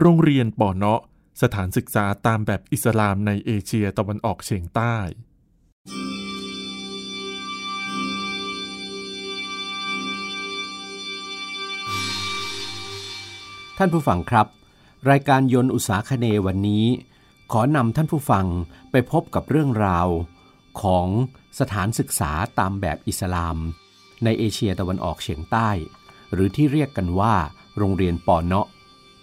โรงเรียนปอเนาะ สถานศึกษาตามแบบอิสลามในเอเชียตะวันออกเฉียงใต้ ท่านผู้ฟังครับ รายการยนต์อุตสาคเนวันนี้ ขอนำท่านผู้ฟังไปพบกับเรื่องราว ของสถานศึกษาตามแบบอิสลาม ในเอเชียตะวันออกเฉียงใต้ หรือที่เรียกกันว่า โรงเรียนปอเนาะ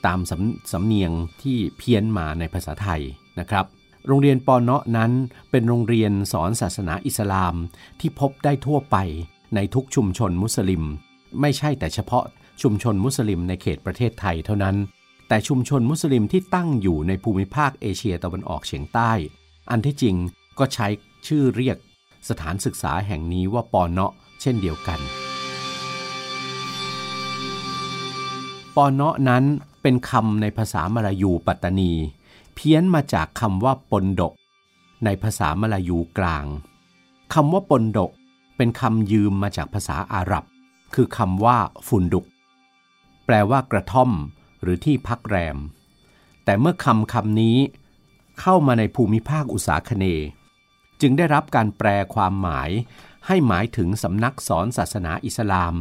ตามสำสำเนียงที่เพี้ยนมาในภาษาไทยนะครับ โรงเรียนปอเนาะนั้นเป็นโรงเรียนสอนศาสนาอิสลาม ที่พบได้ทั่วไปในทุกชุมชนมุสลิม ไม่ใช่แต่เฉพาะชุมชนมุสลิมในเขตประเทศไทยเท่านั้น แต่ชุมชนมุสลิมที่ตั้งอยู่ในภูมิภาคเอเชียตะวันออกเฉียงใต้ อันที่จริงก็ใช้ชื่อเรียกสถานศึกษาแห่งนี้ว่าปอเนาะเช่นเดียวกันปอเนาะนั้น เป็นคำในภาษามลายูปัตตานี เพี้ยนมาจากคำว่าปนดก ในภาษามลายูกลางคำว่าปนดก เป็นคำยืมมาจากภาษาอาหรับ คือคำว่าฟุนดุก แปลว่ากระท่อม หรือที่พักแรม แต่เมื่อคำคำนี้ เข้ามาในภูมิภาคอุตสาคเน จึงได้รับการแปลความหมาย ให้หมายถึงสำนักสอนศาสนาอิสลาม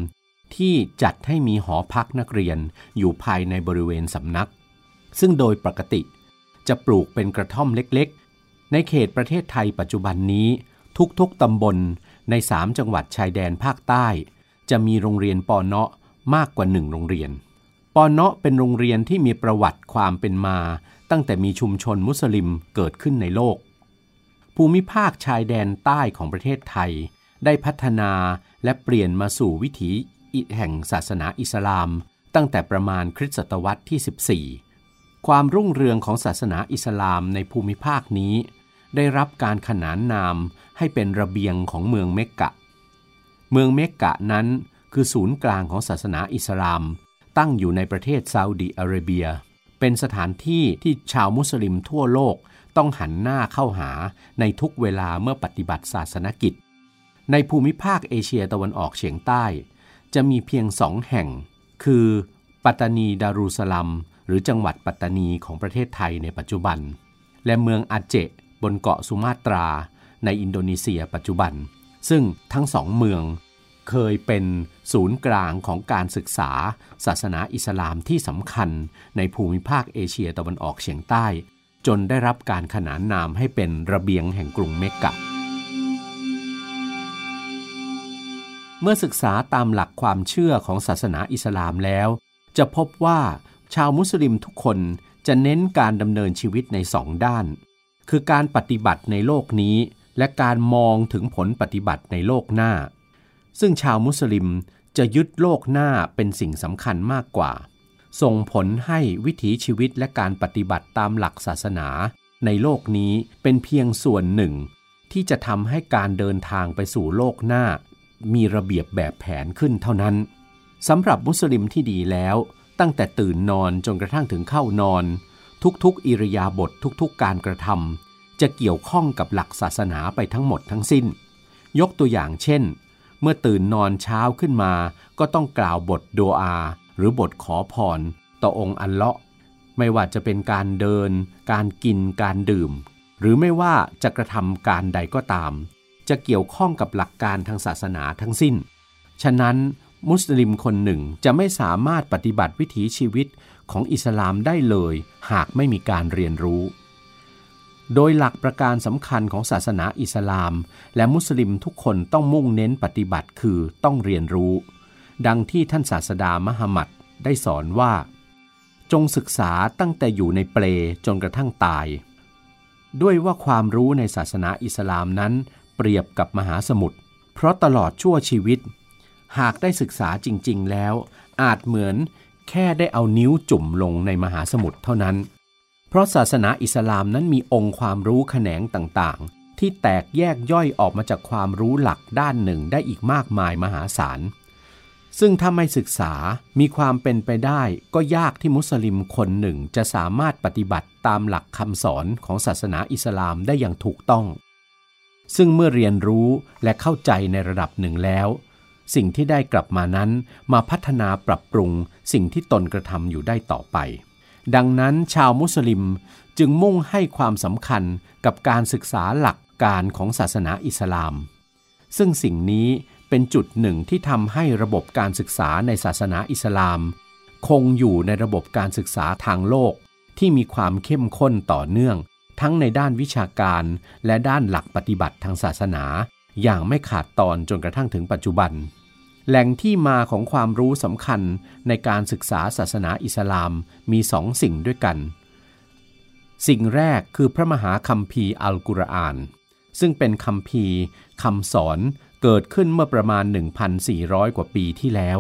ที่จัดให้มีหอพักนักเรียนอยู่ภายในบริเวณสำนัก ซึ่งโดยปกติจะปลูกเป็นกระท่อมเล็กๆ ในเขตประเทศไทยปัจจุบันนี้ทุกๆตำบลในสามจังหวัดชายแดนภาคใต้ จะมีโรงเรียนปอเนาะมากกว่าหนึ่งโรงเรียน ปอเนาะเป็นโรงเรียนที่มีประวัติความเป็นมา ตั้งแต่มีชุมชนมุสลิมเกิดขึ้นในโลก ภูมิภาคชายแดนใต้ของประเทศไทย ได้พัฒนาและเปลี่ยนมาสู่วิถี แห่งศาสนาอิสลาม ตั้งแต่ประมาณคริสตศตวรรษที่ 14 ความรุ่งเรืองของศาสนาอิสลามในภูมิภาคนี้ ได้รับการขนานนามให้เป็นระเบียงของเมืองเมกกะ เมืองเมกกะนั้นคือศูนย์กลางของศาสนาอิสลาม ตั้งอยู่ในประเทศซาอุดิอาระเบีย เป็นสถานที่ที่ชาวมุสลิมทั่วโลกต้องหันหน้าเข้าหาในทุกเวลาเมื่อปฏิบัติศาสนกิจ ในภูมิภาคเอเชียตะวันออกเฉียงใต้ จะมีเพียงสองแห่ง คือปัตตานีดารุสลัม หรือจังหวัดปัตตานีของประเทศไทยในปัจจุบัน และเมืองอาเจบนเกาะสุมาตราในอินโดนีเซียปัจจุบัน ซึ่งทั้งสองเมืองเคยเป็นศูนย์กลางของการศึกษา ศาสนาอิสลามที่สำคัญในภูมิภาคเอเชียตะวันออกเฉียงใต้ จนได้รับการขนานนามให้เป็นระเบียงแห่งกรุงเมกกะ เมื่อศึกษาตามหลักความเชื่อของศาสนาอิสลามแล้ว จะพบว่าชาวมุสลิมทุกคนจะเน้นการดำเนินชีวิตในสองด้าน คือการปฏิบัติในโลกนี้ และการมองถึงผลปฏิบัติในโลกหน้า ซึ่งชาวมุสลิมจะยึดโลกหน้าเป็นสิ่งสำคัญมากกว่า ส่งผลให้วิถีชีวิตและการปฏิบัติตามหลักศาสนา ในโลกนี้เป็นเพียงส่วนหนึ่ง ที่จะทำให้การเดินทางไปสู่โลกหน้า มีระเบียบแบบแผนขึ้นเท่านั้นสำหรับมุสลิมที่ดีแล้ว ตั้งแต่ตื่นนอนจนกระทั่งถึงเข้านอน ทุกๆ อิริยาบถททุกๆ การกระทำจะเกี่ยวข้องกับหลักศาสนาไปทั้งหมดทั้งสิ้น ยกตัวอย่างเช่น เมื่อตื่นนอนเช้าขึ้นมา ก็ต้องกล่าวบทโดอา หรือบทขอพรต่อองค์อัลเลาะห์ไม่ว่าจะเป็นการเดิน การกิน การดื่ม หรือไม่ว่าจะกระทำการใดก็ตาม จะเกี่ยวข้องกับหลักการทางศาสนาทั้งสิ้น ฉะนั้นมุสลิมคนหนึ่งจะไม่สามารถปฏิบัติวิถีชีวิตของอิสลามได้เลย หากไม่มีการเรียนรู้ โดยหลักประการสำคัญของศาสนาอิสลาม และมุสลิมทุกคนต้องมุ่งเน้นปฏิบัติคือต้องเรียนรู้ ดังที่ท่านศาสดามหมัดได้สอนว่า จงศึกษาตั้งแต่อยู่ในเปลจนกระทั่งตาย ด้วยว่าความรู้ในศาสนาอิสลามนั้น เปรียบกับมหาสมุทรเพราะตลอดชั่วชีวิต หากได้ศึกษาจริง ๆ แล้ว อาจเหมือนแค่ได้เอานิ้วจุ่มลงในมหาสมุทรเท่านั้น เพราะศาสนาอิสลามนั้นมีองค์ความรู้แขนงต่างๆ ที่แตกแยกย่อยออกมาจากความรู้หลักด้านหนึ่งได้อีกมากมายมหาศาลซึ่งถ้าไม่ศึกษามีความเป็นไปได้ก็ยากที่มุสลิมคนหนึ่งจะสามารถปฏิบัติตามหลักคำสอนของศาสนาอิสลามได้อย่างถูกต้อง ซึ่งเมื่อเรียนรู้และเข้าใจในระดับหนึ่งแล้ว สิ่งที่ได้กลับมานั้นมาพัฒนาปรับปรุงสิ่งที่ตนกระทำอยู่ได้ต่อไป ดังนั้นชาวมุสลิมจึงมุ่งให้ความสำคัญกับการศึกษาหลักการของศาสนาอิสลาม ซึ่งสิ่งนี้เป็นจุดหนึ่งที่ทำให้ระบบการศึกษาในศาสนาอิสลาม คงอยู่ในระบบการศึกษาทางโลกที่มีความเข้มข้นต่อเนื่อง ทั้งในด้านวิชาการและด้านหลักปฏิบัติทางศาสนา อย่างไม่ขาดตอนจนกระทั่งถึงปัจจุบัน แหล่งที่มาของความรู้สำคัญในการศึกษาศาสนาอิสลามมีสองสิ่งด้วยกัน สิ่งแรกคือพระมหาคัมภีร์อัลกุรอาน ซึ่งเป็นคัมภีร์คำสอนเกิดขึ้นเมื่อประมาณ 1,400 กว่าปีที่แล้ว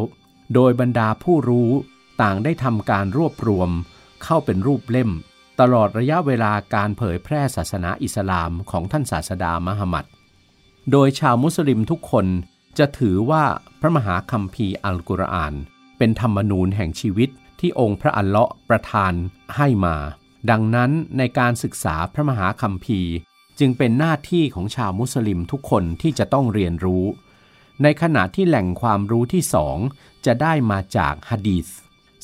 โดยบรรดาผู้รู้ต่างได้ทำการรวบรวม เข้าเป็นรูปเล่ม ตลอดระยะเวลาการเผยแพร่ศาสนาอิสลามของท่านศาสดามหมัด โดยชาวมุสลิมทุกคนจะถือว่าพระมหาคัมภีร์อัลกุรอาน เป็นธรรมนูญแห่งชีวิตที่องค์พระอัลเลาะห์ประทานให้มา ดังนั้นในการศึกษาพระมหาคัมภีร์ จึงเป็นหน้าที่ของชาวมุสลิมทุกคนที่จะต้องเรียนรู้ ในขณะที่แหล่งความรู้ที่สองจะได้มาจากฮะดีษ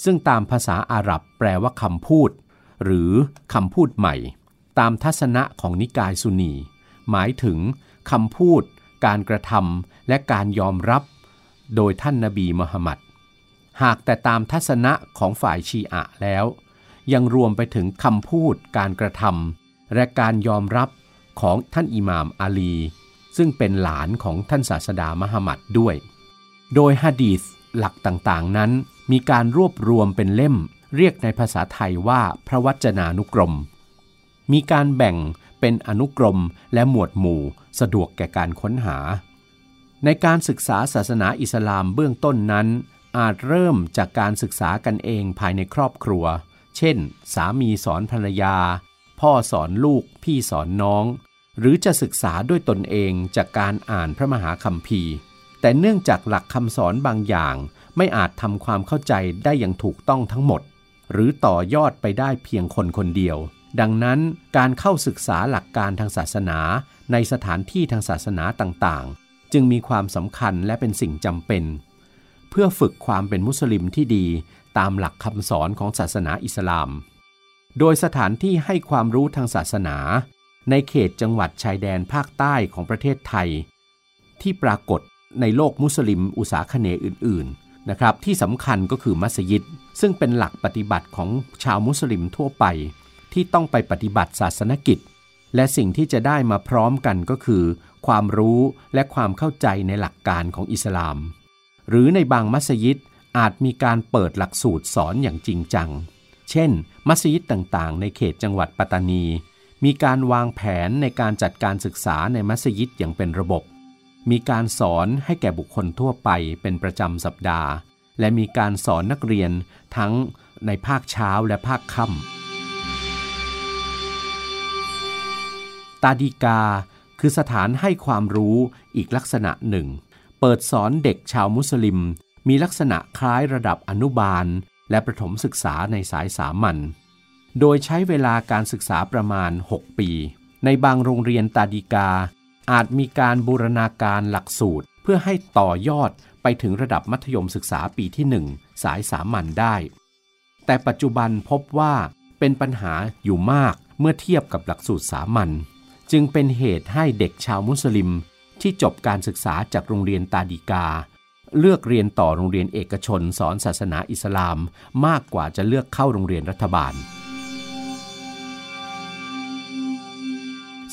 ซึ่งตามภาษาอาหรับแปลว่าคำพูด หรือคำพูดใหม่ ตามทัศนะของนิกายซุนี หมายถึงคำพูด การกระทำและการยอมรับ โดยท่านนบีมหมัด หากแต่ตามทัศนะของฝ่ายชีอะแล้ว ยังรวมไปถึงคำพูด การกระทำและการยอมรับของท่านอิหม่ามอาลี ซึ่งเป็นหลานของท่านศาสดามหมัดด้วย โดยฮะดีษหลักต่างๆนั้น มีการรวบรวมเป็นเล่ม เรียกในภาษาไทยว่าพระวจนานุกรม มีการแบ่งเป็นอนุกรมและหมวดหมู่สะดวกแก่การค้นหา ในการศึกษาศาสนาอิสลามเบื้องต้นนั้น อาจเริ่มจากการศึกษากันเองภายในครอบครัว เช่น สามีสอนภรรยา พ่อสอนลูก พี่สอนน้อง หรือจะศึกษาด้วยตนเองจากการอ่านพระมหาคัมภีร์ แต่เนื่องจากหลักคำสอนบางอย่าง ไม่อาจทำความเข้าใจได้อย่างถูกต้องทั้งหมด หรือต่อยอดไปได้เพียงคนคนเดียว ดังนั้นการเข้าศึกษาหลักการทางศาสนาในสถานที่ทางศาสนาต่างๆ จึงมีความสำคัญและเป็นสิ่งจำเป็น เพื่อฝึกความเป็นมุสลิมที่ดีตามหลักคำสอนของศาสนาอิสลาม โดยสถานที่ให้ความรู้ทางศาสนา ในเขตจังหวัดชายแดนภาคใต้ของประเทศไทย ที่ปรากฏในโลกมุสลิมอุสาคเนอื่นๆ นะครับที่สำคัญก็คือมัสยิด ซึ่งเป็นหลักปฏิบัติของชาวมุสลิมทั่วไป ที่ต้องไปปฏิบัติศาสนกิจ และสิ่งที่จะได้มาพร้อมกันก็คือ ความรู้และความเข้าใจในหลักการของอิสลาม หรือในบางมัสยิดอาจมีการเปิดหลักสูตรสอนอย่างจริงจัง เช่น มัสยิดต่างๆ ในเขตจังหวัดปัตตานี มีการวางแผนในการจัดการศึกษาในมัสยิดอย่างเป็นระบบ มีการสอนให้แก่บุคคลทั่วไปเป็นประจำสัปดาห์ และมีการสอนนักเรียนทั้งในภาคเช้าและภาคค่ำตาดีกาคือสถานให้ความรู้อีกลักษณะหนึ่ง เปิดสอนเด็กชาวมุสลิม มีลักษณะคล้ายระดับอนุบาล และประถมศึกษาในสายสามัญ โดยใช้เวลาการศึกษาประมาณ 6 ปี ในบางโรงเรียนตาดีกา อาจมีการบูรณาการหลักสูตร เพื่อให้ต่อยอดไปถึงระดับมัธยมศึกษาปีที่ 1 สายสามัญได้ แต่ปัจจุบันพบว่าเป็นปัญหาอยู่มากเมื่อเทียบกับหลักสูตรสามัญจึงเป็นเหตุให้เด็กชาวมุสลิม ที่จบการศึกษาจากโรงเรียนตาดีกา เลือกเรียนต่อโรงเรียนเอกชนสอนศาสนาอิสลาม มากกว่าจะเลือกเข้าโรงเรียนรัฐบาล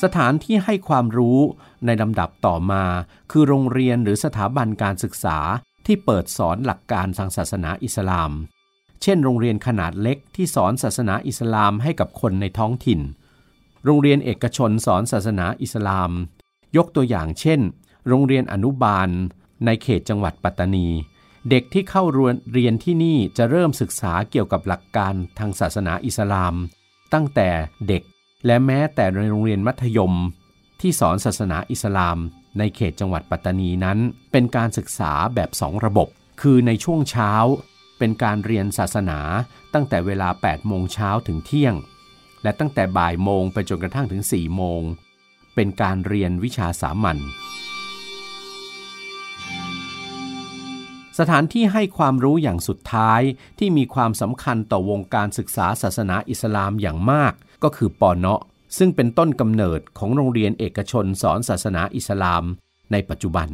สถานที่ให้ความรู้ในลำดับต่อมา คือโรงเรียนหรือสถาบันการศึกษาที่เปิดสอนหลักการทางศาสนาอิสลาม เช่น โรงเรียนขนาดเล็กที่สอนศาสนาอิสลามให้กับคนในท้องถิ่น โรงเรียนเอกชนสอนศาสนาอิสลาม ยกตัวอย่างเช่น โรงเรียนอนุบาล ในเขตจังหวัดปัตตานี เด็กที่เข้าเรียนที่นี่จะเริ่มศึกษาเกี่ยวกับหลักการทางศาสนาอิสลาม ตั้งแต่เด็ก และแม้แต่ในโรงเรียนมัธยม ที่สอนศาสนาอิสลาม ในเขตจังหวัดปัตตานีนั้น เป็นการศึกษาแบบสองระบบ คือในช่วงเช้า เป็นการเรียนศาสนาตั้งแต่เวลา 8 โมงเช้าถึงเที่ยง และตั้งแต่บ่ายโมงไปจนกระทั่งถึง 4 โมง เป็นการเรียนวิชาสามัญสถานที่ให้ความรู้อย่างสุดท้ายที่มีความสำคัญต่อวงการศึกษาศาสนาอิสลามอย่างมาก ก็คือปอเนาะซึ่งเป็นต้นกำเนิดของโรงเรียนเอกชนสอนศาสนาอิสลาม ในปัจจุบัน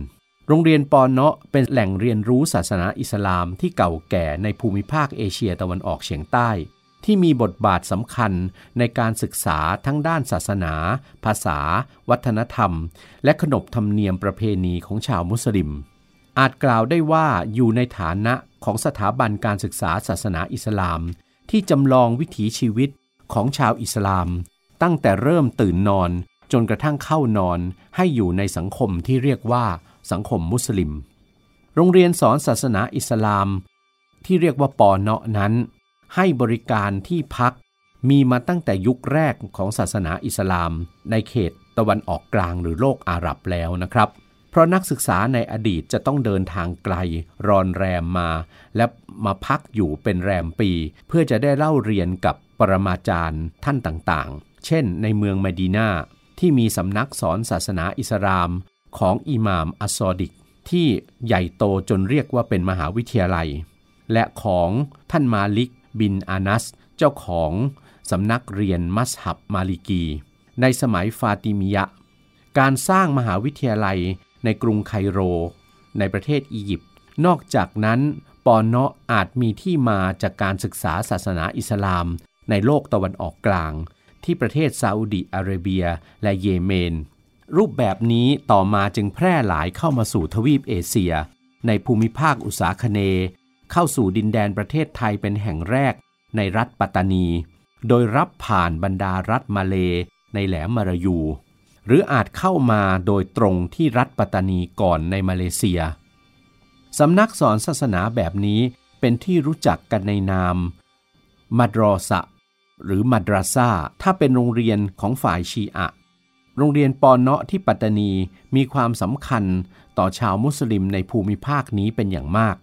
โรงเรียนปอเนาะเป็นแหล่งเรียนรู้ศาสนาอิสลามที่เก่าแก่ในภูมิภาคเอเชียตะวันออกเฉียงใต้ ที่มีบทบาทสำคัญในการศึกษาทั้งด้านศาสนา ภาษา วัฒนธรรม และขนบธรรมเนียมประเพณีของชาวมุสลิม อาจกล่าวได้ว่าอยู่ในฐานะของสถาบันการศึกษาศาสนาอิสลาม ที่จำลองวิถีชีวิต ของชาวอิสลาม ตั้งแต่เริ่มตื่นนอนจนกระทั่งเข้านอนให้อยู่ในสังคมที่เรียกว่าสังคมมุสลิม โรงเรียนสอนศาสนาอิสลาม ที่เรียกว่าปอเนาะนั้น ให้บริการที่พักมีมาตั้งแต่ยุคแรกของศาสนาอิสลาม ในเขตตะวันออกกลางหรือโลกอาหรับแล้วนะครับ เพราะนักศึกษาในอดีตจะต้องเดินทางไกล รอนแรมมา และมาพักอยู่เป็นแรมปี เพื่อจะได้เล่าเรียนกับ ปรมาจารย์ท่านต่างๆ เช่นในเมืองมดีนาที่มีสำนักสอนศาสนาอิสลามของอิหม่ามอัสซอดิก ที่ใหญ่โตจนเรียกว่าเป็นมหาวิทยาลัย และของท่านมาลิกบินอานัส เจ้าของสำนักเรียนมัสฮับมาลิกี ในสมัยฟาติมิยะ การสร้างมหาวิทยาลัยในกรุงไคโร ในประเทศอียิปต์ นอกจากนั้นปอนเนาะอาจมีที่มาจากการศึกษาศาสนาอิสลาม ในโลกตะวันออกกลาง ที่ประเทศซาอุดิอาระเบีย และเยเมน รูปแบบนี้ต่อมาจึงแพร่หลายเข้ามาสู่ทวีปเอเชีย ในภูมิภาคอุษาคเน เข้าสู่ดินแดนประเทศไทยเป็นแห่งแรก ในรัฐปัตตานี โดยรับผ่านบรรดารัฐมาเลในแหลมมารายู หรืออาจเข้ามาโดยตรงที่รัฐปัตตานีก่อนในมาเลเซียสำนักสอนศาสนาแบบนี้เป็นที่รู้จักกันในนาม มัดรอสะ หรือมัดราซาถ้าเป็นโรงเรียนของฝ่ายชีอะ โรงเรียนปอนเนาะที่ปัตตานีมีความสำคัญต่อชาวมุสลิมในภูมิภาคนี้เป็นอย่างมาก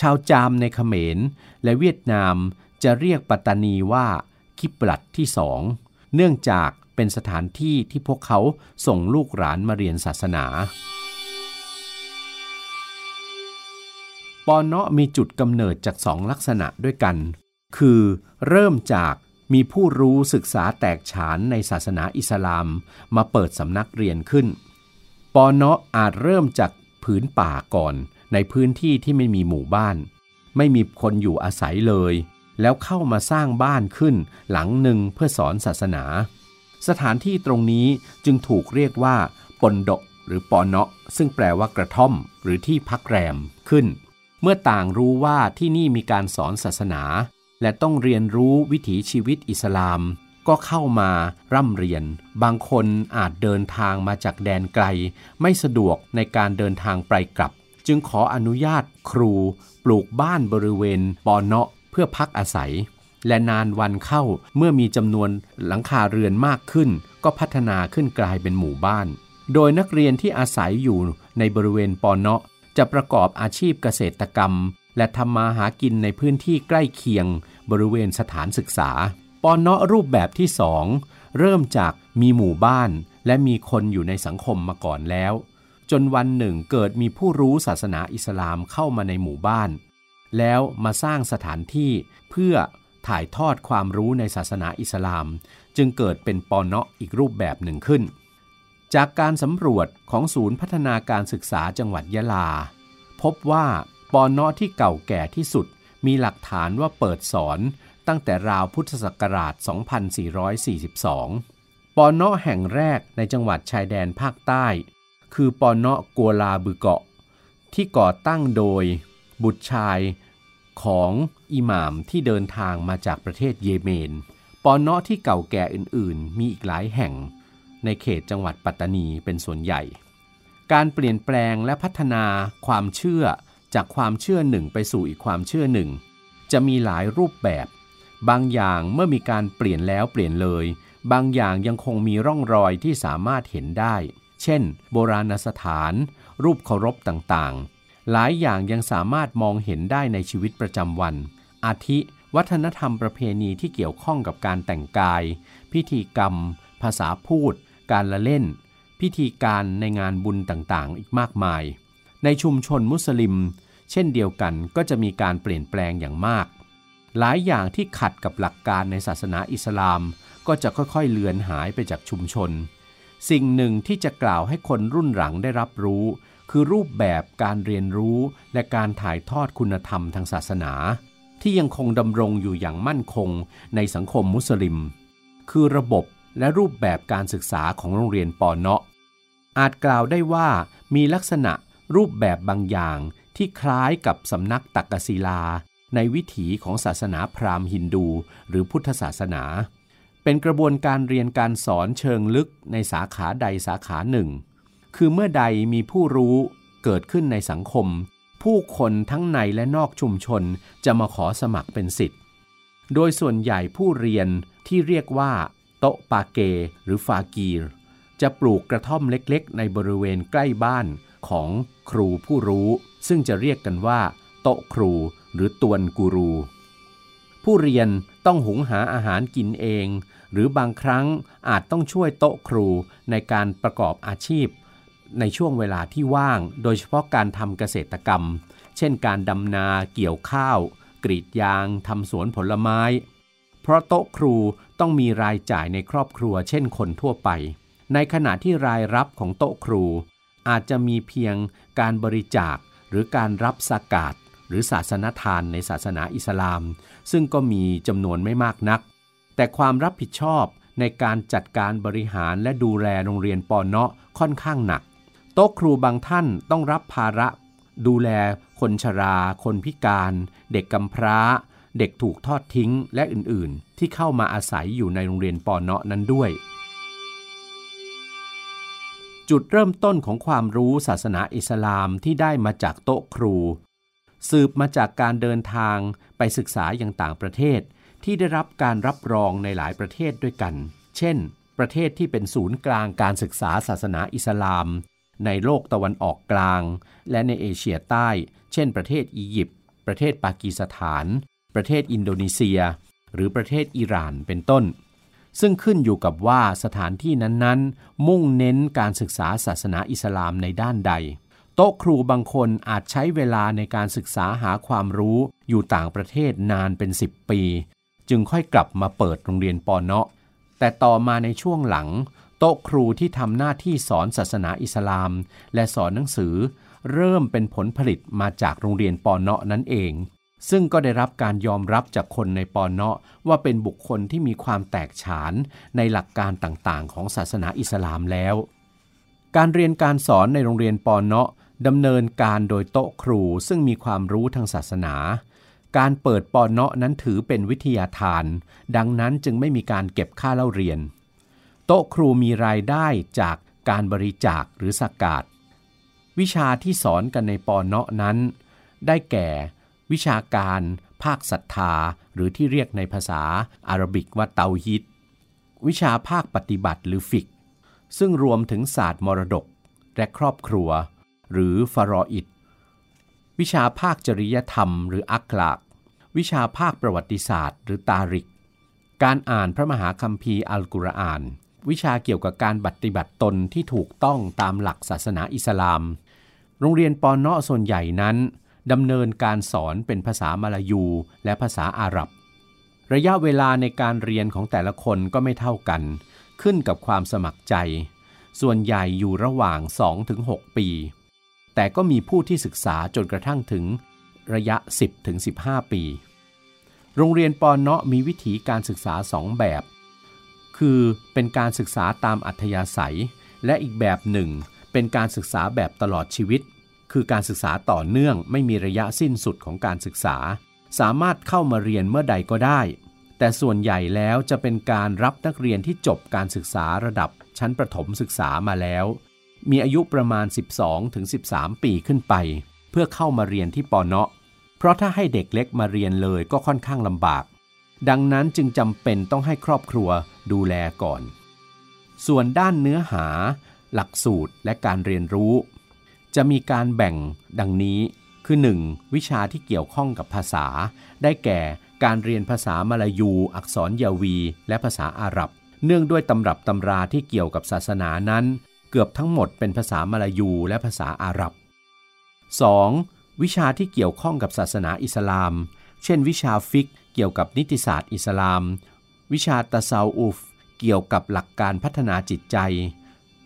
ชาวจามในเขมร และเวียดนามจะเรียกปัตตานีว่าคิปลัดที่สองเนื่องจากเป็นสถานที่ที่พวกเขาส่งลูกหลานมาเรียนศาสนาปอนเนาะมีจุดกำเนิดจากสองลักษณะด้วยกัน คือเริ่มจาก มีผู้รู้ศึกษาแตกฉานในศาสนาอิสลามมาเปิดสำนักเรียนขึ้น ปอนเนาะอาจเริ่มจากผืนป่าก่อน ในพื้นที่ที่ไม่มีหมู่บ้าน ไม่มีคนอยู่อาศัยเลย แล้วเข้ามาสร้างบ้านขึ้น หลังหนึ่งเพื่อสอนศาสนา สถานที่ตรงนี้จึงถูกเรียกว่าปนดกหรือปอนเนาะซึ่งแปลว่ากระท่อม หรือที่พักแรมขึ้น เมื่อต่างรู้ว่าที่นี่มีการสอนศาสนา และต้องเรียนรู้วิถีชีวิตอิสลาม ก็เข้ามาร่ำเรียน บางคนอาจเดินทางมาจากแดนไกล ไม่สะดวกในการเดินทางไปกลับ จึงขออนุญาตครู ปลูกบ้านบริเวณปอนเนาะเพื่อพักอาศัย และนานวันเข้าเมื่อมีจำนวนหลังคาเรือนมากขึ้น ก็พัฒนาขึ้นกลายเป็นหมู่บ้าน โดยนักเรียนที่อาศัยอยู่ในบริเวณปอนเนาะจะประกอบอาชีพเกษตรกรรม และทำมาหากินในพื้นที่ใกล้เคียงบริเวณสถานศึกษาปอนเนาะรูปแบบที่สองเริ่มจากมีหมู่บ้านและมีคนอยู่ในสังคมมาก่อนแล้ว จนวันหนึ่งเกิดมีผู้รู้ศาสนาอิสลามเข้ามาในหมู่บ้าน แล้วมาสร้างสถานที่เพื่อถ่ายทอดความรู้ในศาสนาอิสลาม จึงเกิดเป็นปอนเนาะอีกรูปแบบหนึ่งขึ้น จากการสำรวจของศูนย์พัฒนาการศึกษาจังหวัดยะลา พบว่า ปอนเนาะที่เก่าแก่ที่สุด มีหลักฐานว่าเปิดสอนตั้งแต่ราวพุทธศักราช 2442 ปอนเนาะแห่งแรกในจังหวัดชายแดนภาคใต้ คือปอนเนาะกัวลาบือเกาะ ที่ก่อตั้งโดยบุตรชายของอิหม่ามที่เดินทางมาจากประเทศเยเมน ปอนเนาะที่เก่าแก่อื่นๆ มีอีกหลายแห่ง ในเขตจังหวัดปัตตานีเป็นส่วนใหญ่ การเปลี่ยนแปลงและพัฒนาความเชื่อ จากความเชื่อหนึ่งไปสู่อีกความเชื่อหนึ่ง จะมีหลายรูปแบบ บางอย่างเมื่อมีการเปลี่ยนแล้วเปลี่ยนเลย บางอย่างยังคงมีร่องรอยที่สามารถเห็นได้ เช่น โบราณสถาน รูปเคารพต่างๆ หลายอย่างยังสามารถมองเห็นได้ในชีวิตประจำวัน อาทิ วัฒนธรรมประเพณีที่เกี่ยวข้องกับการแต่งกาย พิธีกรรม ภาษาพูด การละเล่น พิธีการในงานบุญต่างๆ อีกมากมาย ในชุมชนมุสลิม เช่นเดียวกันก็จะมีการเปลี่ยนแปลงอย่างมาก หลายอย่างที่ขัดกับหลักการในศาสนาอิสลาม ก็จะค่อยๆเลือนหายไปจากชุมชน สิ่งหนึ่งที่จะกล่าวให้คนรุ่นหลังได้รับรู้ คือรูปแบบการเรียนรู้และการถ่ายทอดคุณธรรมทางศาสนา ที่ยังคงดำรงอยู่อย่างมั่นคงในสังคมมุสลิม คือระบบและรูปแบบการศึกษาของโรงเรียนปอเนาะอาจกล่าวได้ว่ามีลักษณะ รูปแบบบางอย่างที่คล้ายกับสำนักตักกศิลา ในวิถีของศาสนาพราหมณ์ฮินดู หรือพุทธศาสนา เป็นกระบวนการเรียนการสอนเชิงลึกในสาขาใดสาขาหนึ่ง คือเมื่อใดมีผู้รู้เกิดขึ้นในสังคม ผู้คนทั้งในและนอกชุมชนจะมาขอสมัครเป็นสิทธิ์ โดยส่วนใหญ่ผู้เรียนที่เรียกว่าโตปาเก หรือฟากีรจะปลูกกระท่อมเล็กๆ ในบริเวณใกล้บ้าน ของครูผู้รู้ ซึ่งจะเรียกกันว่า โต๊ะครูหรือตวนกูรู ผู้เรียนต้องหุงหาอาหารกินเอง หรือบางครั้งอาจต้องช่วยโต๊ะครูในการประกอบอาชีพ ในช่วงเวลาที่ว่าง โดยเฉพาะการทำเกษตรกรรม เช่นการดำนาเกี่ยวข้าว กรีดยางทำสวนผลไม้ เพราะโต๊ะครูต้องมีรายจ่ายในครอบครัว เช่นคนทั่วไปในขณะที่รายรับของโต๊ะครู อาจจะมีเพียงการบริจาคหรือการรับสกาดหรือศาสนทานในศาสนาอิสลาม ซึ่งก็มีจำนวนไม่มากนัก แต่ความรับผิดชอบในการจัดการบริหารและดูแลโรงเรียนปอนเนาะค่อนข้างหนัก โต๊ะครูบางท่านต้องรับภาระดูแลคนชรา คนพิการ เด็กกำพร้า เด็กถูกทอดทิ้งและอื่นๆ ที่เข้ามาอาศัยอยู่ในโรงเรียนปอนเนาะนั้นด้วย จุดเริ่มต้นของความรู้ศาสนาอิสลามที่ได้มาจากโต๊ะครู สืบมาจากการเดินทางไปศึกษาอย่างต่างประเทศ ที่ได้รับการรับรองในหลายประเทศด้วยกัน เช่น ประเทศที่เป็นศูนย์กลางการศึกษาศาสนาอิสลาม ในโลกตะวันออกกลาง และในเอเชียใต้ เช่น ประเทศอียิปต์ประเทศปากีสถาน ประเทศอินโดนีเซีย หรือประเทศอิหร่านเป็นต้น ซึ่งขึ้นอยู่กับว่าสถานที่นั้นๆ มุ่งเน้นการศึกษาศาสนาอิสลามในด้านใด โต๊ะครูบางคนอาจใช้เวลาในการศึกษาหาความรู้อยู่ต่างประเทศนานเป็น 10 ปี จึงค่อยกลับมาเปิดโรงเรียนปอเนาะแต่ต่อมาในช่วงหลัง โต๊ะครูที่ทำหน้าที่สอนศาสนาอิสลาม และสอนหนังสือ เริ่มเป็นผลผลิตมาจากโรงเรียนปอเนาะนั่นเอง ซึ่งก็ได้รับการยอมรับจากคนในปอนเนาะว่าเป็นบุคคลที่มีความแตกฉานในหลักการต่างๆ ของศาสนาอิสลามแล้ว การเรียนการสอนในโรงเรียนปอนเนาะดำเนินการโดยโต๊ะครูซึ่งมีความรู้ทางศาสนา การเปิดปอนเนาะนั้นถือเป็นวิทยาทาน ดังนั้นจึงไม่มีการเก็บค่าเล่าเรียน โต๊ะครูมีรายได้จากการบริจาคหรือสกาดวิชาที่สอนกันในปอนเนาะนั้น ได้แก่ วิชาการ ภาคศรัทธา หรือที่เรียกในภาษาอารบิกว่าเตาฮิต วิชาภาคปฏิบัติหรือฟิก ซึ่งรวมถึงศาสตร์มรดก และครอบครัว หรือฟารออิดวิชาภาคจริยธรรม หรืออักลาก วิชาภาคประวัติศาสตร์ หรือตาริก การอ่านพระมหาคัมภีร์อัลกุรอาน วิชาเกี่ยวกับการปฏิบัติตนที่ถูกต้องตามหลักศาสนาอิสลาม โรงเรียนปอนเนาะส่วนใหญ่นั้น ดำเนินการสอนเป็นภาษามาลายูและภาษาอาหรับ ระยะเวลาในการเรียนของแต่ละคนก็ไม่เท่ากัน ขึ้นกับความสมัครใจ ส่วนใหญ่อยู่ระหว่าง 2-6 ปี แต่ก็มีผู้ที่ศึกษาจนกระทั่งถึงระยะ 10-15 ปี โรงเรียนปอนเนาะมีวิธีการศึกษาสองแบบ คือเป็นการศึกษาตามอัธยาศัย และอีกแบบหนึ่ง เป็นการศึกษาแบบตลอดชีวิต คือการศึกษาต่อเนื่องไม่มีระยะสิ้นสุดของการศึกษา สามารถเข้ามาเรียนเมื่อใดก็ได้ แต่ส่วนใหญ่แล้วจะเป็นการรับนักเรียนที่จบการศึกษาระดับชั้นประถมศึกษามาแล้ว มีอายุประมาณ 12-13 ปีขึ้นไป เพื่อเข้ามาเรียนที่ปอเนาะเพราะถ้าให้เด็กเล็กมาเรียนเลยก็ค่อนข้างลำบาก ดังนั้นจึงจำเป็นต้องให้ครอบครัวดูแลก่อน ส่วนด้านเนื้อหา หลักสูตรและการเรียนรู้ จะมีการแบ่งดังนี้คือ 1. วิชาที่เกี่ยวข้องกับภาษา ได้แก่การเรียนภาษามาลายู อักษรยาวี และภาษาอาหรับ เนื่องด้วยตำรับตำราที่เกี่ยวกับศาสนานั้น เกือบทั้งหมดเป็นภาษามาลายูและภาษาอาหรับ 2. วิชาที่เกี่ยวข้องกับศาสนาอิสลาม เช่น วิชาฟิกฮ์เกี่ยวกับนิติศาสตร์อิสลาม วิชาตะเซาวุฟเกี่ยวกับหลักการพัฒนาจิตใจ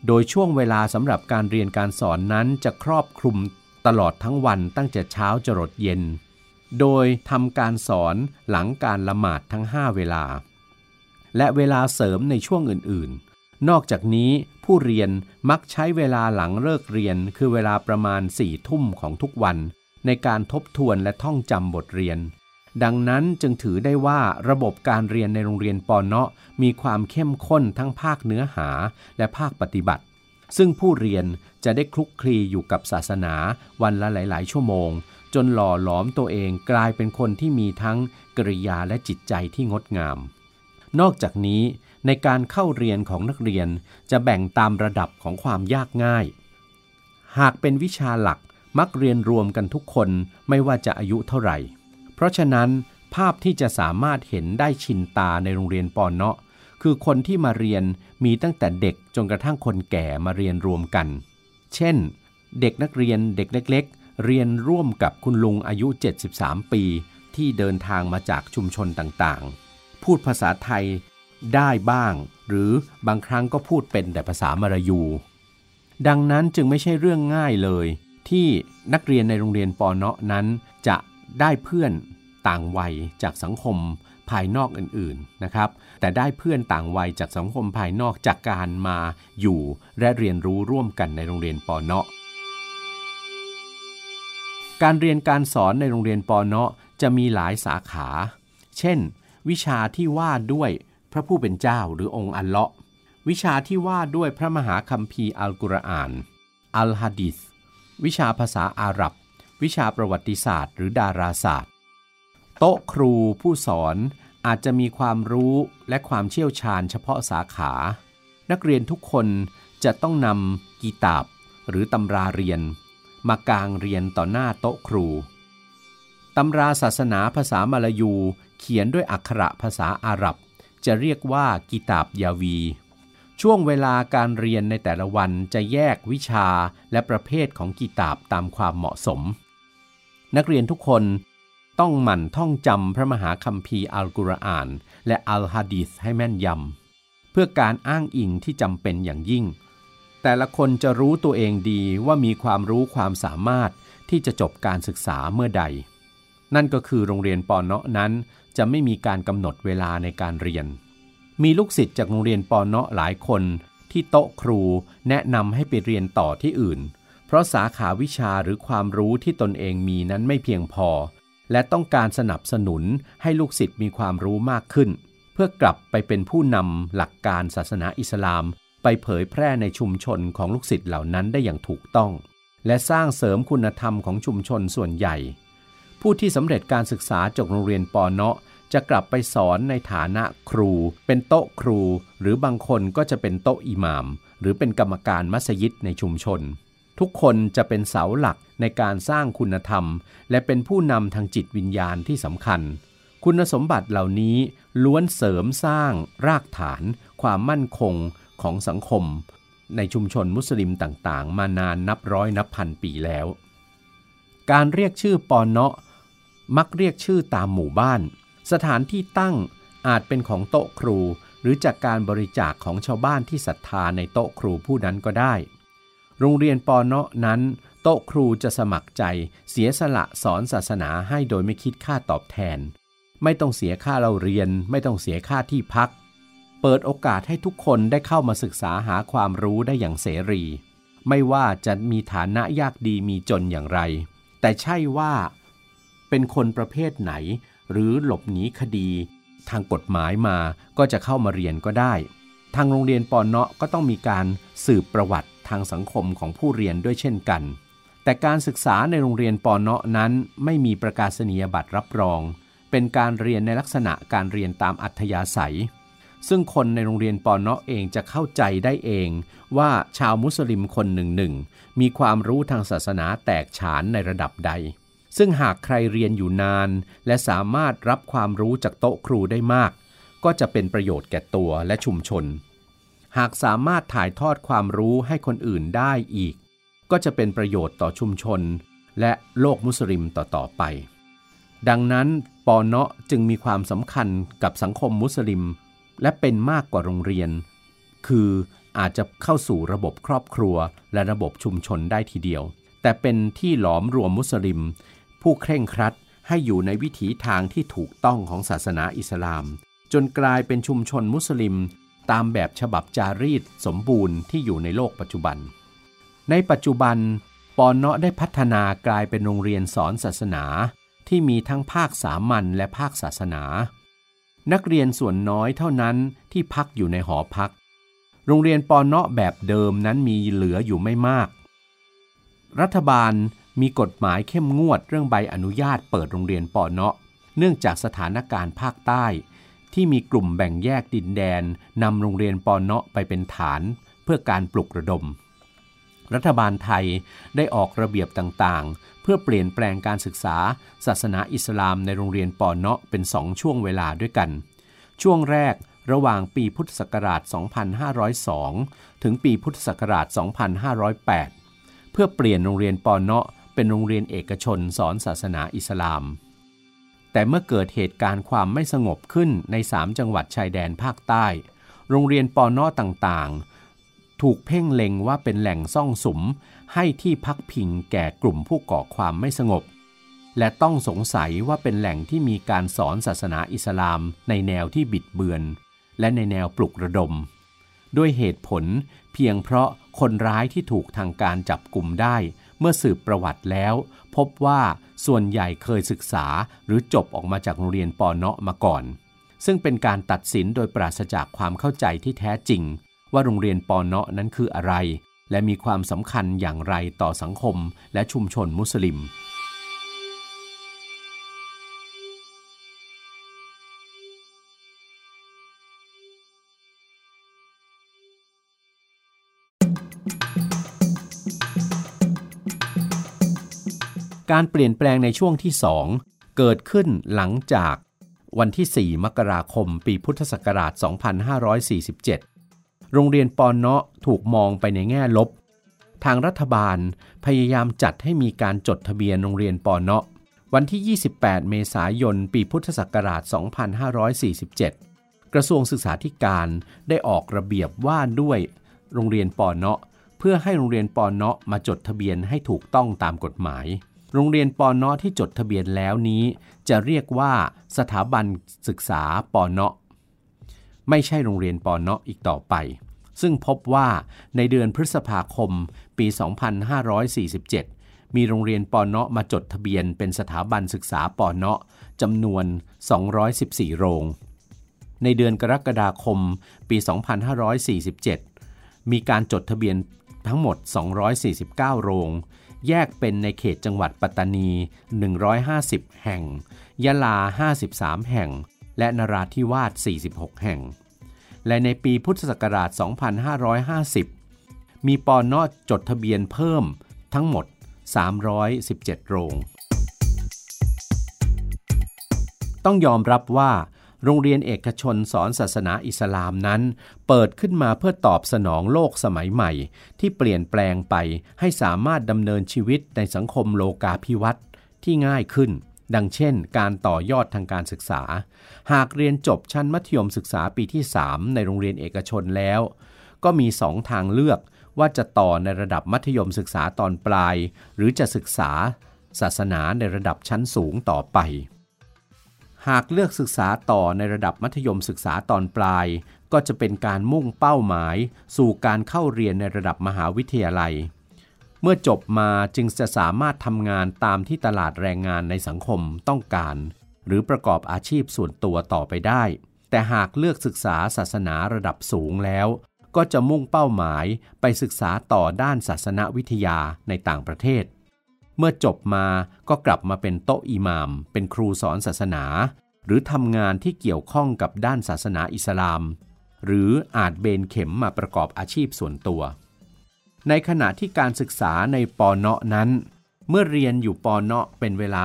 โดยช่วงเวลาสำหรับการเรียนการสอนนั้นจะครอบคลุมตลอดทั้งวันตั้งแต่เช้าจรดเย็น โดยทำการสอนหลังการละหมาดทั้ง 5 เวลา และเวลาเสริมในช่วงอื่นๆ นอกจากนี้ผู้เรียนมักใช้เวลาหลังเลิกเรียน คือเวลาประมาณสี่ทุ่มของทุกวัน ในการทบทวนและท่องจำบทเรียน ดังนั้นจึงถือได้ว่าระบบการเรียนในโรงเรียนปอนเนาะมีความเข้มข้นทั้งภาคเนื้อหาและภาคปฏิบัติ ซึ่งผู้เรียนจะได้คลุกคลีอยู่กับศาสนาวันละหลาย ๆ ชั่วโมง จนหล่อหลอมตัวเองกลายเป็นคนที่มีทั้งกริยาและจิตใจที่งดงาม นอกจากนี้ในการเข้าเรียนของนักเรียนจะแบ่งตามระดับของความยากง่าย หากเป็นวิชาหลักมักเรียนรวมกันทุกคนไม่ว่าจะอายุเท่าไหร่ ราะฉะนั้นภาพที่จะสามารถเห็นได้ชินตาในโรงเรียนปอนเนาะคือคนที่มาเรียนมีตั้งแต่เด็กจนกระทั่งคนแก่มาเรียนรวมกัน เช่น เด็กนักเรียนเด็กเล็ก ๆ เรียนร่วมกับคุณลุงอายุ 73 ปี ที่เดินทางมาจากชุมชนต่างๆ พูดภาษาไทยได้บ้าง หรือบางครั้งก็พูดเป็นแต่ภาษามลายู ดังนั้นจึงไม่ใช่เรื่องง่ายเลย ที่นักเรียนในโรงเรียนปอเนาะนั้น ได้เพื่อนต่างวัยจากสังคมภายนอกอื่นๆนะครับ แต่ได้เพื่อนต่างวัยจากสังคมภายนอกจากการมาอยู่และเรียนรู้ร่วมกันในโรงเรียนปอเนาะ การเรียนการสอนในโรงเรียนปอเนาะจะมีหลายสาขา เช่น วิชาที่ว่าด้วยพระผู้เป็นเจ้าหรือองค์อัลเลาะห์วิชาที่ว่าด้วยพระมหาคัมภีร์อัลกุรอาน อัลฮะดิษวิชาภาษาอาหรับ วิชาประวัติศาสตร์หรือดาราศาสตร์ โต๊ะครูผู้สอนอาจจะมีความรู้และความเชี่ยวชาญเฉพาะสาขา นักเรียนทุกคนจะต้องนำกีตาบหรือตำราเรียน มากางเรียนต่อหน้าโต๊ะครู ตำราศาสนาภาษามาลายูเขียนด้วยอักขระภาษาอาหรับ จะเรียกว่ากิตาบยาวี ช่วงเวลาการเรียนในแต่ละวันจะแยกวิชาและประเภทของกิตาบตามความเหมาะสม นักเรียนทุกคนต้องหมั่นท่องจำพระมหาคัมภีร์อัลกุรอาน และอัลฮะดีษให้แม่นยำเพื่อการอ้างอิงที่จำเป็นอย่างยิ่ง แต่ละคนจะรู้ตัวเองดีว่ามีความรู้ความสามารถที่จะจบการศึกษาเมื่อใด นั่นก็คือโรงเรียนปอนเนาะนั้นจะไม่มีการกำหนดเวลาในการเรียน มีลูกศิษย์จากโรงเรียนปอนเนาะหลายคนที่โต๊ะครูแนะนำให้ไปเรียนต่อที่อื่น ราะสาขาวิชาหรือความรู้ที่ตนเองมีนั้นไม่เพียงพอ และต้องการสนับสนุนให้ลูกศิษย์มีความรู้มากขึ้น เพื่อกลับไปเป็นผู้นำหลักการศาสนาอิสลาม ไปเผยแพร่ในชุมชนของลูกศิษย์เหล่านั้นได้อย่างถูกต้อง และสร้างเสริมคุณธรรมของชุมชนส่วนใหญ่ ผู้ที่สำเร็จการศึกษาจากโรงเรียนปอเนาะจะกลับไปสอนในฐานะครู เป็นโต๊ะครู หรือบางคนก็จะเป็นโต๊ะอิหมาม หรือเป็นกรรมการมัสยิดในชุมชน ทุกคนจะเป็นเสาหลักในการสร้างคุณธรรม และเป็นผู้นำทางจิตวิญญาณที่สำคัญ คุณสมบัติเหล่านี้ล้วนเสริมสร้าง รากฐาน ความมั่นคงของสังคม ในชุมชนมุสลิมต่างๆ มานานนับร้อยนับพันปีแล้ว การเรียกชื่อปอนเนาะมักเรียกชื่อตามหมู่บ้าน สถานที่ตั้งอาจเป็นของโต๊ะครู หรือจากการบริจาคของชาวบ้านที่ศรัทธาในโต๊ะครูผู้นั้นก็ได้ โรงเรียนปอเนาะนั้น โต๊ะครูจะสมัครใจ เสียสละสอนศาสนาให้โดยไม่คิดค่าตอบแทน ไม่ต้องเสียค่าเราเรียน ไม่ต้องเสียค่าที่พัก เปิดโอกาสให้ทุกคนได้เข้ามาศึกษาหาความรู้ได้อย่างเสรี ไม่ว่าจะมีฐานะยากดีมีจนอย่างไร แต่ใช่ว่าเป็นคนประเภทไหน หรือหลบหนีคดี ทางกฎหมายมาก็จะเข้ามาเรียนก็ได้ ทางโรงเรียนปอนเนาะก็ต้องมีการสืบประวัติางสังคมของผู้เรียนด้วยเช่นกัน แต่การศึกษาในโรงเรียนปอนเนาะนั้นไม่มีประกาศนียบัตรรับรอง เป็นการเรียนในลักษณะการเรียนตามอัธยาศัย ซึ่งคนในโรงเรียนปอนเนาะเองจะเข้าใจได้เอง ว่าชาวมุสลิมคนหนึ่งหนึ่งมีความรู้ทางศาสนาแตกฉานในระดับใด ซึ่งหากใครเรียนอยู่นาน และสามารถรับความรู้จากโต๊ะครูได้มาก ก็จะเป็นประโยชน์แก่ตัวและชุมชน หากสามารถถ่ายทอดความรู้ให้คนอื่นได้อีก ก็จะเป็นประโยชน์ต่อชุมชน และโลกมุสลิมต่อๆไป ดังนั้นปอเนาะจึงมีความสำคัญกับสังคมมุสลิม และเป็นมากกว่าโรงเรียน คืออาจจะเข้าสู่ระบบครอบครัวและระบบชุมชนได้ทีเดียว แต่เป็นที่หลอมรวมมุสลิม ผู้เคร่งครัดให้อยู่ในวิถีทางที่ถูกต้องของศาสนาอิสลาม จนกลายเป็นชุมชนมุสลิม ตามแบบฉบับจารีตสมบูรณ์ที่อยู่ในโลกปัจจุบัน ในปัจจุบันปอนเนาะได้พัฒนากลายเป็นโรงเรียนสอนศาสนาที่มีทั้งภาคสามัญและภาคศาสนา นักเรียนส่วนน้อยเท่านั้นที่พักอยู่ในหอพัก โรงเรียนปอนเนาะแบบเดิมนั้นมีเหลืออยู่ไม่มาก รัฐบาลมีกฎหมายเข้มงวดเรื่องใบอนุญาตเปิดโรงเรียนปอนเนาะเนื่องจากสถานการณ์ภาคใต้ ที่มีกลุ่มแบ่งแยกดินแดนนำโรงเรียนปอนเนาะไปเป็นฐานเพื่อการปลุกระดม รัฐบาลไทยได้ออกระเบียบต่างๆ เพื่อเปลี่ยนแปลงการศึกษา ศาสนาอิสลามในโรงเรียนปอนเนาะเป็นสองช่วงเวลาด้วยกัน ช่วงแรกระหว่างปีพุทธศักราช 2502 ถึงปีพุทธศักราช 2508 เพื่อเปลี่ยนโรงเรียนปอนเนาะเป็นโรงเรียนเอกชนสอนศาสนาอิสลาม แต่เมื่อเกิดเหตุการณ์ความไม่สงบขึ้นใน 3 จังหวัดชายแดนภาคใต้ โรงเรียนปอนเนาะต่างๆ ถูกเพ่งเล็งว่าเป็นแหล่งซ่องสุม ให้ที่พักพิงแก่กลุ่มผู้ก่อความไม่สงบ และต้องสงสัยว่าเป็นแหล่งที่มีการสอนศาสนาอิสลามในแนวที่บิดเบือน และในแนวปลุกระดม ด้วยเหตุผลเพียงเพราะคนร้ายที่ถูกทางการจับกลุ่มได้ เมื่อสืบประวัติแล้ว พบว่าส่วนใหญ่เคยศึกษาหรือจบออกมาจากโรงเรียนปอเนาะมาก่อน ซึ่งเป็นการตัดสินโดยปราศจากความเข้าใจที่แท้จริง ว่าโรงเรียนปอเนาะนั้นคืออะไร และมีความสำคัญอย่างไรต่อสังคมและชุมชนมุสลิม การเปลี่ยนแปลงในช่วงที่ 2 เกิดขึ้นหลังจากวันที่ 4 มกราคม ปีพุทธศักราช 2547 โรงเรียนปอนเนาะถูกมองไปในแง่ลบ ทางรัฐบาลพยายามจัดให้มีการจดทะเบียนโรงเรียนปอนเนาะวันที่ 28 เมษายน ปีพุทธศักราช 2547 กระทรวงศึกษาธิการได้ออกระเบียบว่าด้วยโรงเรียนปอนเนาะเพื่อให้โรงเรียนปอนเนาะมาจดทะเบียนให้ถูกต้องตามกฎหมาย โรงเรียนปอนอที่จดทะเบียนแล้วนี้ จะเรียกว่าสถาบันศึกษาปอนอไม่ใช่โรงเรียนปอนออีกต่อไป ซึ่งพบว่าในเดือนพฤษภาคมปี 2547 มีโรงเรียนปอนอมาจดทะเบียนเป็นสถาบันศึกษาปอนอจำนวน 214 โรง ในเดือนกรกฎาคมปี 2547 มีการจดทะเบียนทั้งหมด 249 โรง แยกเป็นในเขตจังหวัดปัตตานี 150 แห่ง ยะลา 53 แห่ง และนราธิวาส 46 แห่ง และในปีพุทธศักราช 2550 มีปอนอจดทะเบียนเพิ่มทั้งหมด 317 โรง ต้องยอมรับว่า โรงเรียนเอกชนสอนศาสนาอิสลามนั้น เปิดขึ้นมาเพื่อตอบสนองโลกสมัยใหม่ ที่เปลี่ยนแปลงไปให้สามารถดำเนินชีวิตในสังคมโลกาภิวัตน์ที่ง่ายขึ้น ดังเช่น การต่อยอดทางการศึกษา หากเรียนจบชั้นมัธยมศึกษาปีที่ 3 ในโรงเรียนเอกชนแล้ว ก็มีสองทางเลือกว่าจะต่อในระดับมัธยมศึกษาตอนปลาย หรือจะศึกษาศาสนาในระดับชั้นสูงต่อไป หากเลือกศึกษาต่อในระดับมัธยมศึกษาตอนปลาย ก็จะเป็นการมุ่งเป้าหมาย สู่การเข้าเรียนในระดับมหาวิทยาลัย เมื่อจบมาจึงจะสามารถทำงานตามที่ตลาดแรงงานในสังคมต้องการ หรือประกอบอาชีพส่วนตัวต่อไปได้ แต่หากเลือกศึกษาศาสนาระดับสูงแล้ว ก็จะมุ่งเป้าหมายไปศึกษาต่อด้านศาสนวิทยาในต่างประเทศ เมื่อจบมาก็กลับมาเป็นโต๊ะอิหมาม เป็นครูสอนศาสนา หรือทำงานที่เกี่ยวข้องกับด้านศาสนาอิสลาม หรืออาจเบนเข็มมาประกอบอาชีพส่วนตัว ในขณะที่การศึกษาในปอเนาะนั้น เมื่อเรียนอยู่ปอเนาะเป็นเวลา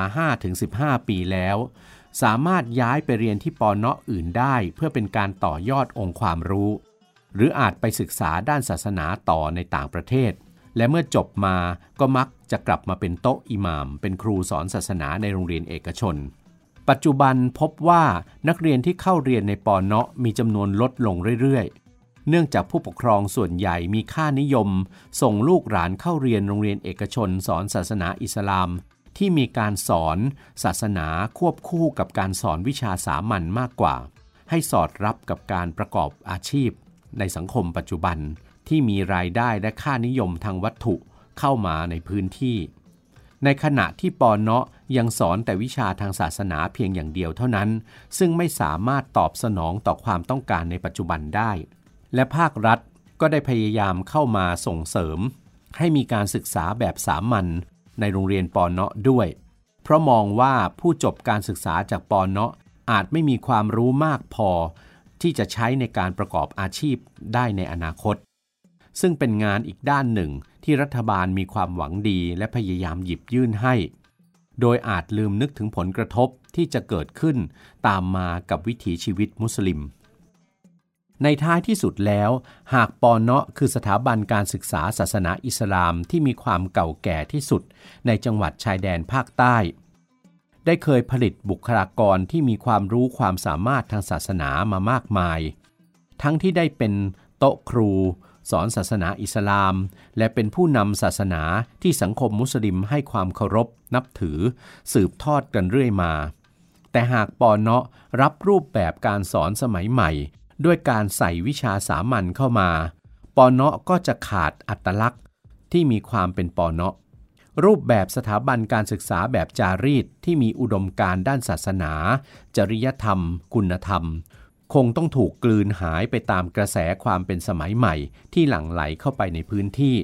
5-15 ปีแล้ว สามารถย้ายไปเรียนที่ปอเนาะอื่นได้ เพื่อเป็นการต่อยอดองค์ความรู้ หรืออาจไปศึกษาด้านศาสนาต่อในต่างประเทศ และเมื่อจบมาก็มักจะกลับมาเป็นโต๊ะอิหมาม เป็นครูสอนศาสนาในโรงเรียนเอกชน ปัจจุบันพบว่านักเรียนที่เข้าเรียนในปอเนาะมีจำนวนลดลงเรื่อยๆ เนื่องจากผู้ปกครองส่วนใหญ่มีค่านิยม ส่งลูกหลานเข้าเรียนโรงเรียนเอกชน สอนศาสนาอิสลาม ที่มีการสอนศาสนาควบคู่กับการสอนวิชาสามัญมากกว่า ให้สอดรับกับการประกอบอาชีพ ในสังคมปัจจุบัน ที่มีรายได้และค่านิยมทางวัตถุเข้ามาในพื้นที่ ในขณะที่ปอนเนาะยังสอนแต่วิชาทางศาสนาเพียงอย่างเดียวเท่านั้น ซึ่งไม่สามารถตอบสนองต่อความต้องการในปัจจุบันได้ และภาครัฐก็ได้พยายามเข้ามาส่งเสริม ให้มีการศึกษาแบบสามัญในโรงเรียนปอนเนาะด้วย เพราะมองว่าผู้จบการศึกษาจากปอนเนาะอาจไม่มีความรู้มากพอที่จะใช้ในการประกอบอาชีพได้ในอนาคต ซึ่งเป็นงานอีกด้านหนึ่งที่รัฐบาลมีความหวังดีและพยายามหยิบยื่นให้ โดยอาจลืมนึกถึงผลกระทบที่จะเกิดขึ้นตามมากับวิถีชีวิตมุสลิม ในท้ายที่สุดแล้ว หากปอนเนาะคือสถาบันการศึกษาศาสนาอิสลามที่มีความเก่าแก่ที่สุดในจังหวัดชายแดนภาคใต้ ได้เคยผลิตบุคลากรที่มีความรู้ความสามารถทางศาสนามามากมาย ทั้งที่ได้เป็นโต๊ะครู สอนศาสนาอิสลาม และเป็นผู้นำศาสนาที่สังคมมุสลิมให้ความเคารพ นับถือ สืบทอดกันเรื่อยมา แต่หากปอเนาะรับรูปแบบการสอนสมัยใหม่ ด้วยการใส่วิชาสามัญเข้ามาปอเนาะก็จะขาดอัตลักษณ์ที่มีความเป็นปอเนาะรูปแบบสถาบันการศึกษาแบบจารีตที่มีอุดมการด้านศาสนา จริยธรรม คุณธรรม คงต้องถูกกลืนหายไปตามกระแสความเป็นสมัยใหม่ที่หลั่งไหลเข้าไปในพื้นที่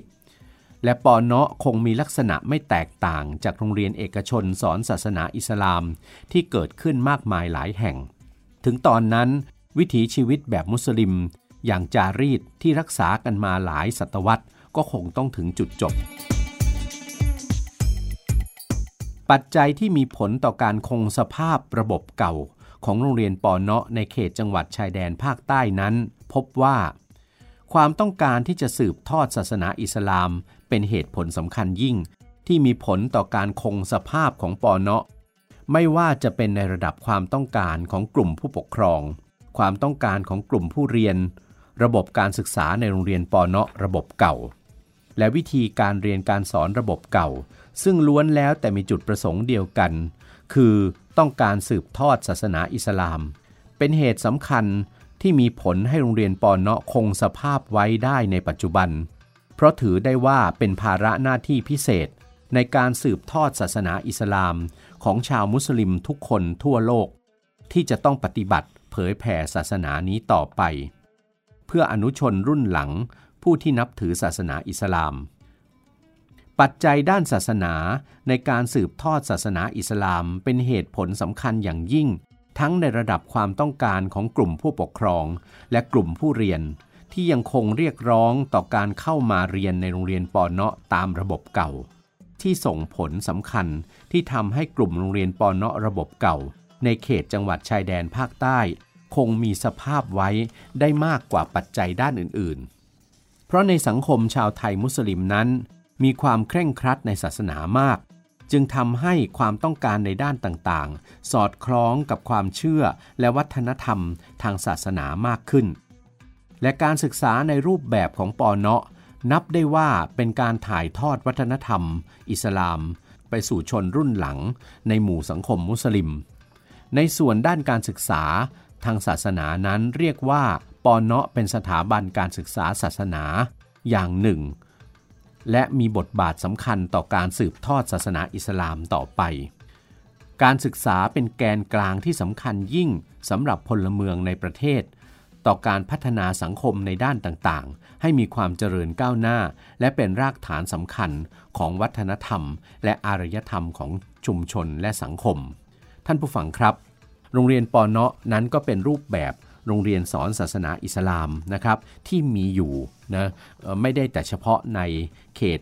และปอนเนาะคงมีลักษณะไม่แตกต่างจากโรงเรียนเอกชนสอนศาสนาอิสลามที่เกิดขึ้นมากมายหลายแห่ง ถึงตอนนั้น วิถีชีวิตแบบมุสลิม อย่างจารีตที่รักษากันมาหลายศตวรรษก็คงต้องถึงจุดจบ ปัจจัยที่มีผลต่อการคงสภาพระบบเก่า ของโรงเรียนปอเนาะในเขตจังหวัดชายแดนภาคใต้นั้น พบว่า ความต้องการที่จะสืบทอดศาสนาอิสลามเป็นเหตุผลสำคัญยิ่ง ที่มีผลต่อการคงสภาพของปอเนาะไม่ว่าจะเป็นในระดับความต้องการของกลุ่มผู้ปกครอง ความต้องการของกลุ่มผู้เรียน ระบบการศึกษาในโรงเรียนปอเนาะระบบเก่า และวิธีการเรียนการสอนระบบเก่า ซึ่งล้วนแล้วแต่มีจุดประสงค์เดียวกัน คือต้องการสืบทอดศาสนาอิสลาม เป็นเหตุสำคัญที่มีผลให้โรงเรียนปอนเนาะคงสภาพไว้ได้ในปัจจุบัน เพราะถือได้ว่าเป็นภาระหน้าที่พิเศษ ในการสืบทอดศาสนาอิสลามของชาวมุสลิมทุกคนทั่วโลก ที่จะต้องปฏิบัติเผยแผ่ศาสนานี้ต่อไป เพื่ออนุชนรุ่นหลังผู้ที่นับถือศาสนาอิสลาม ปัจจัยด้านศาสนาในการสืบทอดศาสนาอิสลามเป็นเหตุผลสำคัญอย่างยิ่ง ทั้งในระดับความต้องการของกลุ่มผู้ปกครอง และกลุ่มผู้เรียน ที่ยังคงเรียกร้องต่อการเข้ามาเรียนในโรงเรียนปอนเนาะตามระบบเก่า ที่ส่งผลสำคัญที่ทำให้กลุ่มโรงเรียนปอนเนาะระบบเก่า ในเขตจังหวัดชายแดนภาคใต้ คงมีสภาพไว้ได้มากกว่าปัจจัยด้านอื่น ๆ เพราะในสังคมชาวไทยมุสลิมนั้น มีความเคร่งครัดในศาสนามาก จึงทำให้ความต้องการในด้านต่างๆ สอดคล้องกับความเชื่อและวัฒนธรรมทางศาสนามากขึ้น และการศึกษาในรูปแบบของปอเนาะนับได้ว่าเป็นการถ่ายทอดวัฒนธรรม อิสลาม ไปสู่ชนรุ่นหลัง ในหมู่สังคมมุสลิม ในส่วนด้านการศึกษาทางศาสนานั้นเรียกว่าปอเนาะเป็นสถาบันการศึกษาศาสนา อย่างหนึ่ง และมีบทบาทสำคัญต่อการสืบทอดศาสนาอิสลามต่อไป การศึกษาเป็นแกนกลางที่สำคัญยิ่งสำหรับพลเมืองในประเทศ ต่อการพัฒนาสังคมในด้านต่างๆ ให้มีความเจริญก้าวหน้า และเป็นรากฐานสำคัญของวัฒนธรรม และอารยธรรมของชุมชนและสังคม ท่านผู้ฟังครับ โรงเรียนปอนเนาะนั้นก็เป็นรูปแบบ โรงเรียนสอนศาสนาอิสลามนะครับที่มีอยู่นะไม่ได้แต่เฉพาะในเขต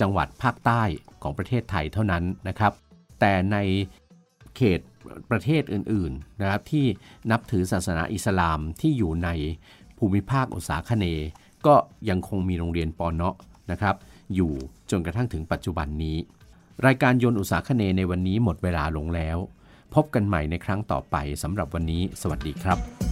จังหวัดภาคใต้ของประเทศไทยเท่านั้นนะครับ แต่ในเขตประเทศอื่นๆนะครับที่นับถือศาสนาอิสลามที่อยู่ในภูมิภาคอุษาคเน ก็ยังคงมีโรงเรียนปอนเนาะนะครับอยู่จนกระทั่งถึงปัจจุบันนี้ รายการยนต์อุษาคเนในวันนี้หมดเวลาลงแล้ว พบกันใหม่ในครั้งต่อไปสำหรับวันนี้ สวัสดีครับ